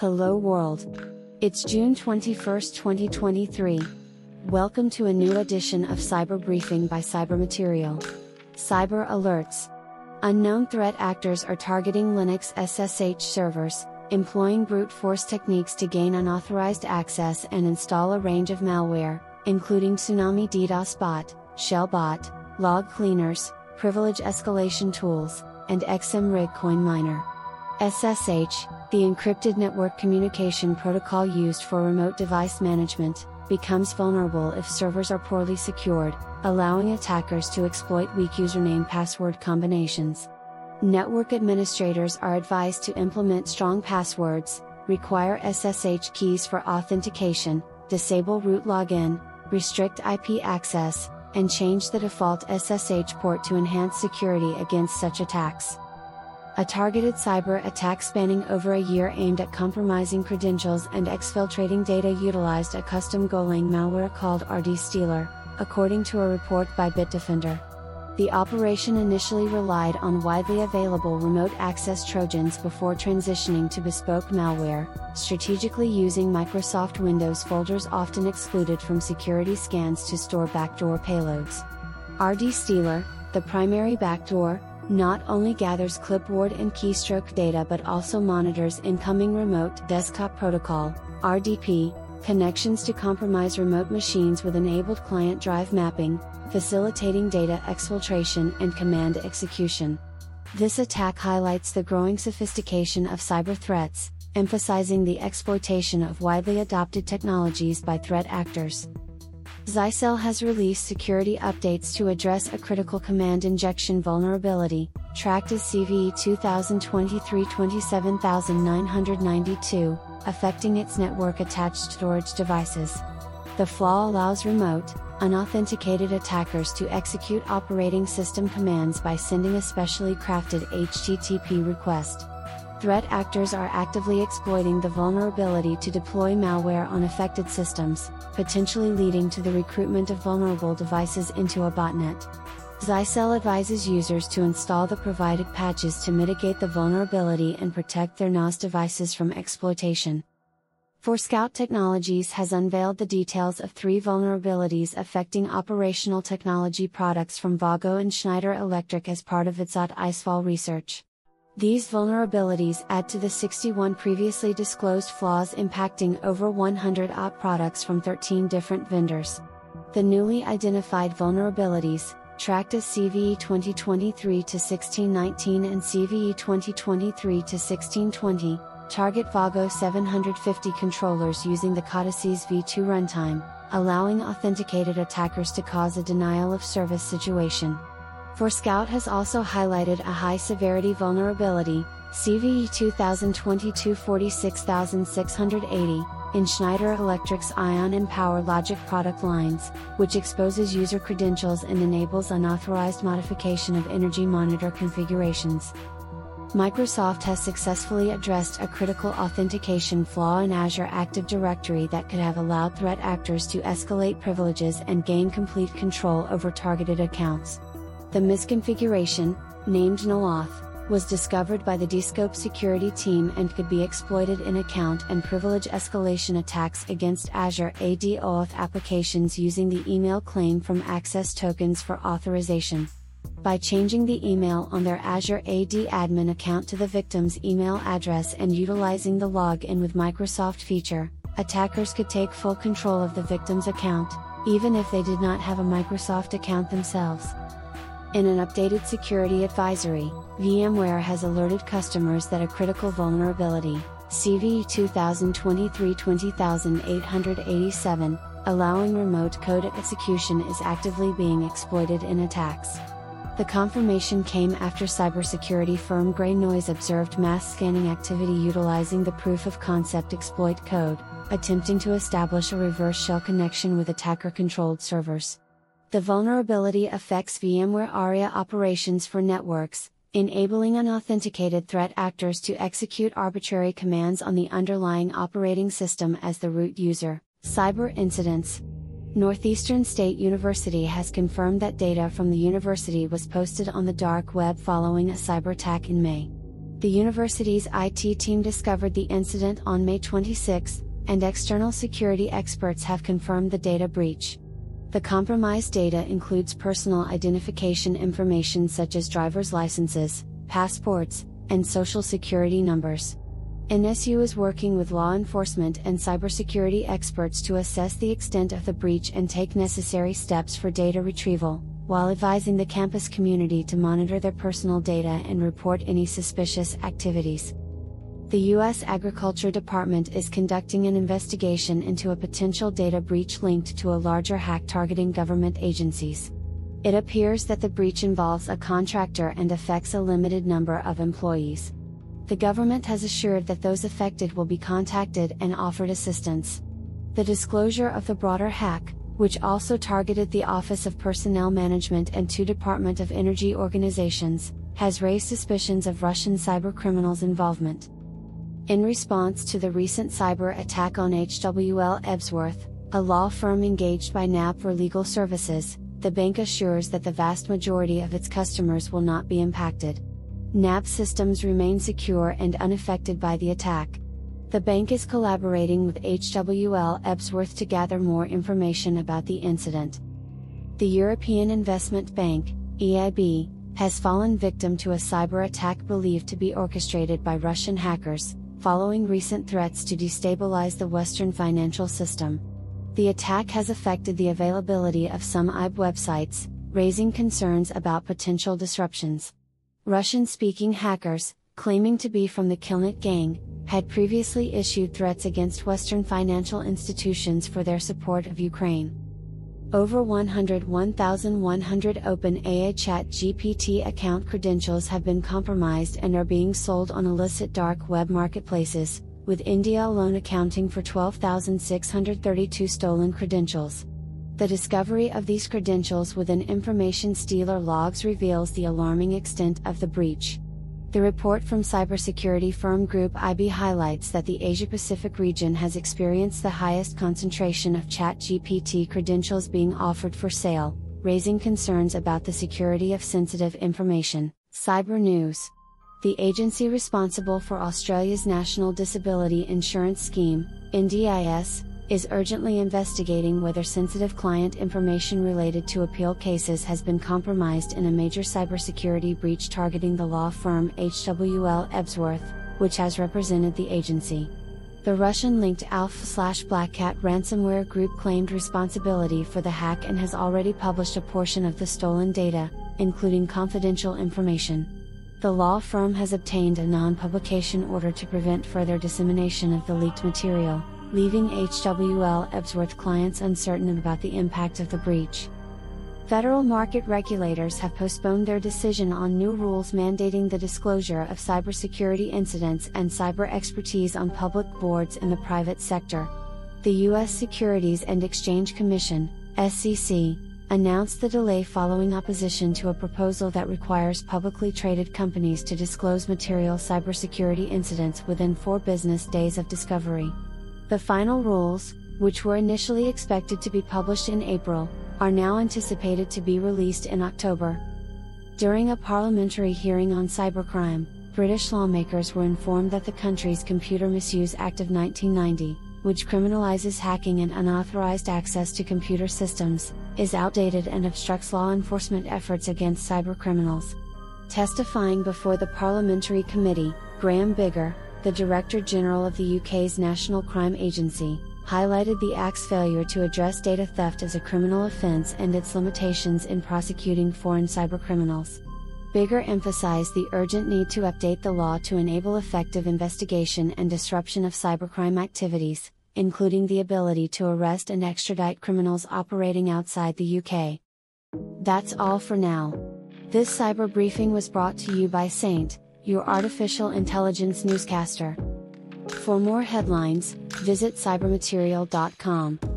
Hello world. It's June 21, 2023. Welcome to a new edition of Cyber Briefing by Cyber Material. Cyber Alerts. Unknown threat actors are targeting Linux SSH servers, employing brute force techniques to gain unauthorized access and install a range of malware, including Tsunami DDoS bot, Shellbot, log cleaners, privilege escalation tools, and XMRig coin miner. SSH, the encrypted network communication protocol used for remote device management, becomes vulnerable if servers are poorly secured, allowing attackers to exploit weak username password combinations. Network administrators are advised to implement strong passwords, require SSH keys for authentication, disable root login, restrict IP access, and change the default SSH port to enhance security against such attacks. A targeted cyber attack spanning over a year aimed at compromising credentials and exfiltrating data utilized a custom Golang malware called RD Stealer, according to a report by Bitdefender. The operation initially relied on widely available remote access Trojans before transitioning to bespoke malware, strategically using Microsoft Windows folders often excluded from security scans to store backdoor payloads. RD Stealer, the primary backdoor, not only gathers clipboard and keystroke data but also monitors incoming remote desktop protocol, RDP, connections to compromise remote machines with enabled client drive mapping, facilitating data exfiltration and command execution. This attack highlights the growing sophistication of cyber threats, emphasizing the exploitation of widely adopted technologies by threat actors. Zyxel has released security updates to address a critical command injection vulnerability, tracked as CVE 2023-27992, affecting its network attached storage devices. The flaw allows remote, unauthenticated attackers to execute operating system commands by sending a specially crafted HTTP request. Threat actors are actively exploiting the vulnerability to deploy malware on affected systems, potentially leading to the recruitment of vulnerable devices into a botnet. Zyxel advises users to install the provided patches to mitigate the vulnerability and protect their NAS devices from exploitation. Forescout Technologies has unveiled the details of three vulnerabilities affecting operational technology products from Wago and Schneider Electric as part of its IceFall research. These vulnerabilities add to the 61 previously disclosed flaws impacting over 100 OT products from 13 different vendors. The newly identified vulnerabilities, tracked as CVE 2023 to 1619 and CVE 2023 to 1620, target Wago 750 controllers using the Codesys v2 runtime, allowing authenticated attackers to cause a denial of service situation. Forescout has also highlighted a high severity vulnerability, CVE 2022 46680, in Schneider Electric's Ion and Power Logic product lines, which exposes user credentials and enables unauthorized modification of energy monitor configurations. Microsoft has successfully addressed a critical authentication flaw in Azure Active Directory that could have allowed threat actors to escalate privileges and gain complete control over targeted accounts. The misconfiguration, named NOAuth, was discovered by the Descope security team and could be exploited in account and privilege escalation attacks against Azure AD OAuth applications using the email claim from access tokens for authorization. By changing the email on their Azure AD admin account to the victim's email address and utilizing the login with Microsoft feature, attackers could take full control of the victim's account, even if they did not have a Microsoft account themselves. In an updated security advisory, VMware has alerted customers that a critical vulnerability, CVE 2023-20887, allowing remote code execution is actively being exploited in attacks. The confirmation came after cybersecurity firm GreyNoise observed mass scanning activity utilizing the proof of concept exploit code, attempting to establish a reverse shell connection with attacker controlled servers. The vulnerability affects VMware ARIA operations for networks, enabling unauthenticated threat actors to execute arbitrary commands on the underlying operating system as the root user. Cyber incidents. Northeastern State University has confirmed that data from the university was posted on the dark web following a cyber attack in May. The university's IT team discovered the incident on May 26, and external security experts have confirmed the data breach. The compromised data includes personal identification information such as driver's licenses, passports, and social security numbers. NSU is working with law enforcement and cybersecurity experts to assess the extent of the breach and take necessary steps for data retrieval, while advising the campus community to monitor their personal data and report any suspicious activities. The U.S. Agriculture Department is conducting an investigation into a potential data breach linked to a larger hack targeting government agencies. It appears that the breach involves a contractor and affects a limited number of employees the government has assured that those affected will be contacted and offered assistance. The disclosure of the broader hack, which also targeted the Office of Personnel Management and two Department of Energy organizations, has raised suspicions of Russian cybercriminals' involvement. In response to the recent cyber attack on HWL Ebsworth, a law firm engaged by NAB for legal services, the bank assures that the vast majority of its customers will not be impacted. NAB systems remain secure and unaffected by the attack. The bank is collaborating with HWL Ebsworth to gather more information about the incident. The European Investment Bank, EIB, has fallen victim to a cyber attack believed to be orchestrated by Russian hackers, following recent threats to destabilize the Western financial system. The attack has affected the availability of some EIB websites, raising concerns about potential disruptions. Russian speaking hackers, claiming to be from the Killnet gang, had previously issued threats against Western financial institutions for their support of Ukraine. Over 101,100 OpenAI ChatGPT account credentials have been compromised and are being sold on illicit dark web marketplaces, with India alone accounting for 12,632 stolen credentials. The discovery of these credentials within information stealer logs reveals the alarming extent of the breach. The report from cybersecurity firm Group IB highlights that the Asia Pacific region has experienced the highest concentration of ChatGPT credentials being offered for sale, raising concerns about the security of sensitive information. Cyber News The agency responsible for Australia's National Disability Insurance Scheme, NDIS, is urgently investigating whether sensitive client information related to appeal cases has been compromised in a major cybersecurity breach targeting the law firm HWL Ebsworth, which has represented the agency. The Russian linked Alpha slash Black Cat ransomware group claimed responsibility for the hack and has already published a portion of the stolen data, including confidential information. The law firm has obtained a non publication order to prevent further dissemination of the leaked material leaving HWL Ebsworth clients uncertain about the impact of the breach. Federal market regulators have postponed their decision on new rules mandating the disclosure of cybersecurity incidents and cyber expertise on public boards in the private sector. The U.S. Securities and Exchange Commission, SEC, announced the delay following opposition to a proposal that requires publicly traded companies to disclose material cybersecurity incidents within four business days of discovery. The final rules, which were initially expected to be published in April, are now anticipated to be released in October. During a parliamentary hearing on cybercrime, British lawmakers were informed that the country's Computer Misuse Act of 1990, which criminalizes hacking and unauthorized access to computer systems, is outdated and obstructs law enforcement efforts against cybercriminals. Testifying before the parliamentary committee, Graham Biggar, the Director General of the UK's National Crime Agency, highlighted the Act's failure to address data theft as a criminal offence and its limitations in prosecuting foreign cybercriminals. Biggar emphasized the urgent need to update the law to enable effective investigation and disruption of cybercrime activities, including the ability to arrest and extradite criminals operating outside the UK. That's all for now. This cyber briefing was brought to you by Saint, your artificial intelligence newscaster. For more headlines, visit cybermaterial.com.